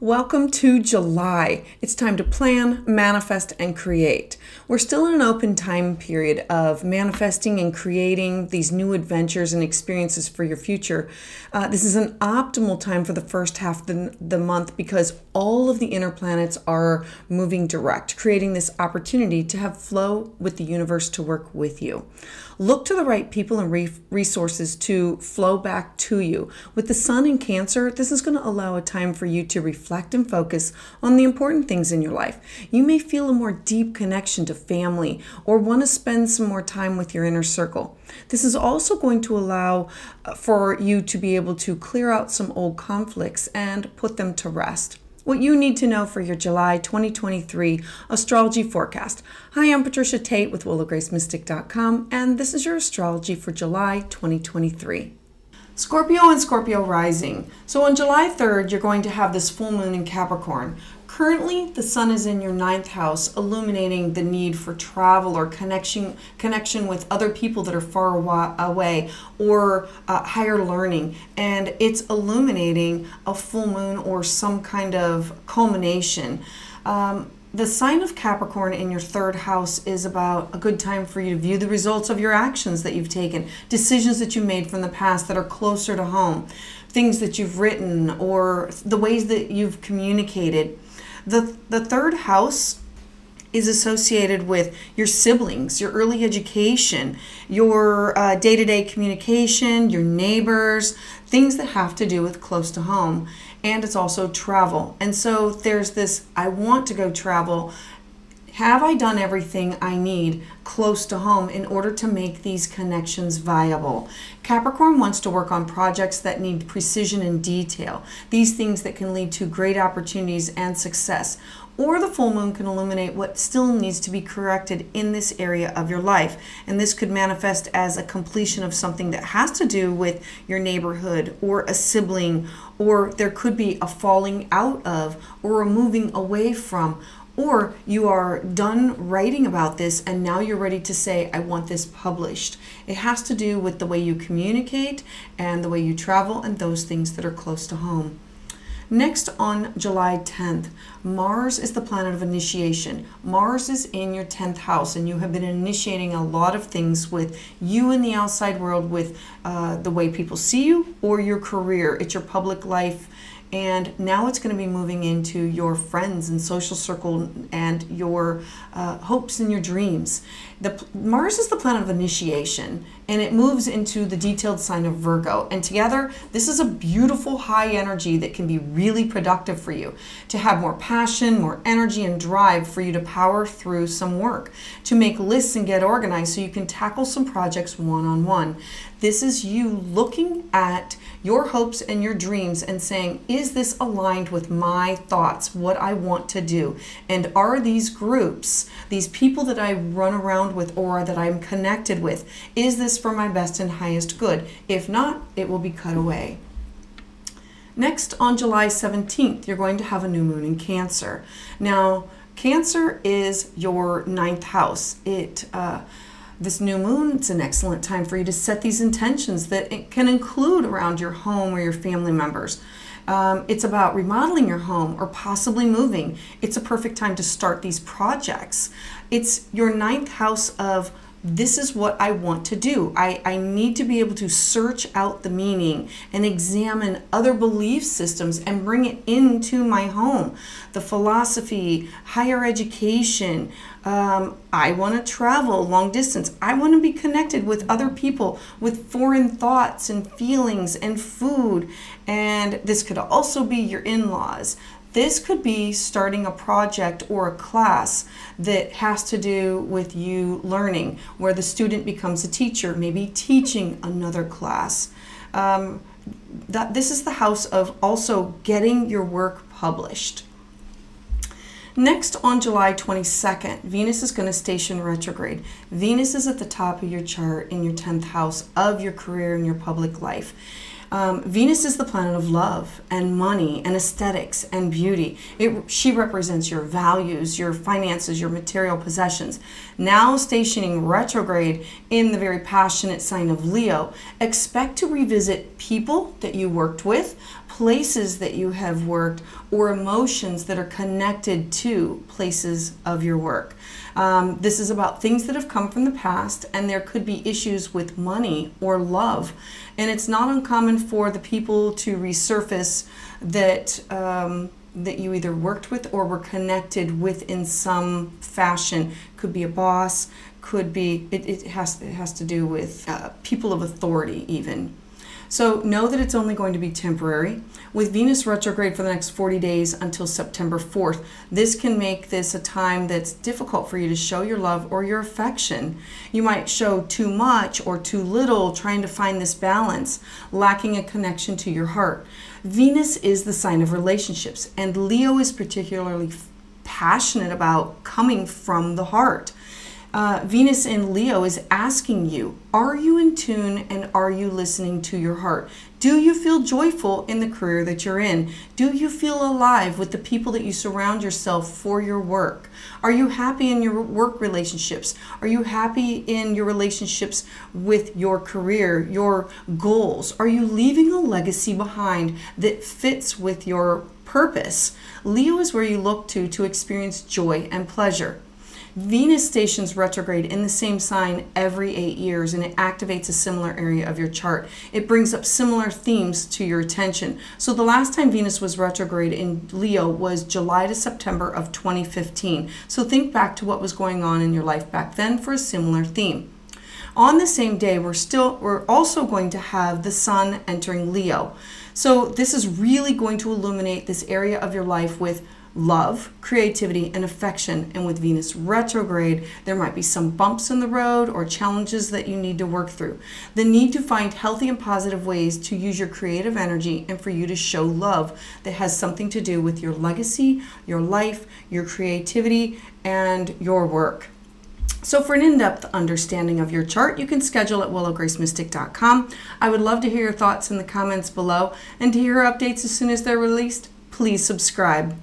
Welcome to July. It's time to plan, manifest, and create. We're still in an open time period of manifesting and creating these new adventures and experiences for your future. Uh, this is an optimal time for the first half of the, the month because all of the inner planets are moving direct, creating this opportunity to have flow with the universe to work with you. Look to the right people and re- resources to flow back to you. With the sun in Cancer, this is going to allow a time for you to reflect and focus on the important things in your life. You may feel a more deep connection to family or want to spend some more time with your inner circle. This is also going to allow uh, for you to be able to clear out some old conflicts and put them to rest what you need to know for your July 2023 astrology forecast. Hi, I'm Patricia Tate with WillowGraceMystik.com, and this is your astrology for July 2023. Scorpio and Scorpio rising. So on July 3rd, you're going to have this full moon in Capricorn. Currently, the sun is in your ninth house, illuminating the need for travel or connection connection with other people that are far away or uh, higher learning, and it's illuminating a full moon or some kind of culmination. Um, the sign of Capricorn in your third house is about a good time for you to view the results of your actions that you've taken, decisions that you made from the past that are closer to home, things that you've written, or the ways that you've communicated. The, the third house is associated with your siblings, your early education, your day to day communication, your neighbors, things that have to do with close to home. And it's also travel. And so there's this I want to go travel. Have I done everything I need close to home in order to make these connections viable? Capricorn wants to work on projects that need precision and detail, these things that can lead to great opportunities and success. Or the full moon can illuminate what still needs to be corrected in this area of your life. And this could manifest as a completion of something that has to do with your neighborhood or a sibling, or there could be a falling out of or a moving away from or you are done writing about this and now you're ready to say, I want this published. It has to do with the way you communicate and the way you travel and those things that are close to home. Next, on July 10th, Mars is the planet of initiation. Mars is in your 10th house, and you have been initiating a lot of things with you in the outside world, with uh, the way people see you or your career. It's your public life and now it's going to be moving into your friends and social circle and your uh, hopes and your dreams. The Mars is the planet of initiation, and it moves into the detailed sign of Virgo. And together, this is a beautiful high energy that can be really productive for you to have more passion, more energy, and drive for you to power through some work, to make lists and get organized so you can tackle some projects one on one. This is you looking at your hopes and your dreams and saying, is this aligned with my thoughts, what I want to do? And are these groups, these people that I run around with or that I'm connected with, is this for my best and highest good? If not, it will be cut away. Next, on July 17th, you're going to have a new moon in Cancer. Now, Cancer is your ninth house. It uh, this new moon, it's an excellent time for you to set these intentions that it can include around your home or your family members. Um, it's about remodeling your home or possibly moving. It's a perfect time to start these projects. It's your ninth house of this is what I want to do. I, I need to be able to search out the meaning and examine other belief systems and bring it into my home. The philosophy, higher education. Um, I want to travel long distance. I want to be connected with other people with foreign thoughts and feelings and food. And this could also be your in laws. This could be starting a project or a class that has to do with you learning, where the student becomes a teacher, maybe teaching another class. Um, that this is the house of also getting your work published. Next, on July 22nd, Venus is going to station retrograde. Venus is at the top of your chart in your 10th house of your career and your public life. Um, Venus is the planet of love and money and aesthetics and beauty. It, she represents your values, your finances, your material possessions. Now stationing retrograde in the very passionate sign of Leo, expect to revisit people that you worked with, places that you have worked or emotions that are connected to places of your work. Um, this is about things that have come from the past, and there could be issues with money or love. And it's not uncommon for the people to resurface that. Um, that you either worked with or were connected with in some fashion could be a boss could be it, it has it has to do with uh, people of authority even so know that it's only going to be temporary. With Venus retrograde for the next 40 days until September 4th, this can make this a time that's difficult for you to show your love or your affection. You might show too much or too little, trying to find this balance, lacking a connection to your heart. Venus is the sign of relationships, and Leo is particularly passionate about coming from the heart uh, Venus in Leo is asking you Are you in tune and are you listening to your heart? Do you feel joyful in the career that you're in? Do you feel alive with the people that you surround yourself for your work? Are you happy in your work relationships? Are you happy in your relationships with your career, your goals? Are you leaving a legacy behind that fits with your purpose? Leo is where you look to to experience joy and pleasure. Venus stations retrograde in the same sign every eight years and it activates a similar area of your chart. It brings up similar themes to your attention. So the last time Venus was retrograde in Leo was July to September of 2015. So think back to what was going on in your life back then for a similar theme. On the same day, we're still we're also going to have the sun entering Leo. So this is really going to illuminate this area of your life with love, creativity, and affection. And with Venus retrograde, there might be some bumps in the road or challenges that you need to work through. The need to find healthy and positive ways to use your creative energy and for you to show love that has something to do with your legacy, your life, your creativity, and your work. So, for an in depth understanding of your chart, you can schedule at willowgracemystik.com. I would love to hear your thoughts in the comments below and to hear updates as soon as they're released. Please subscribe.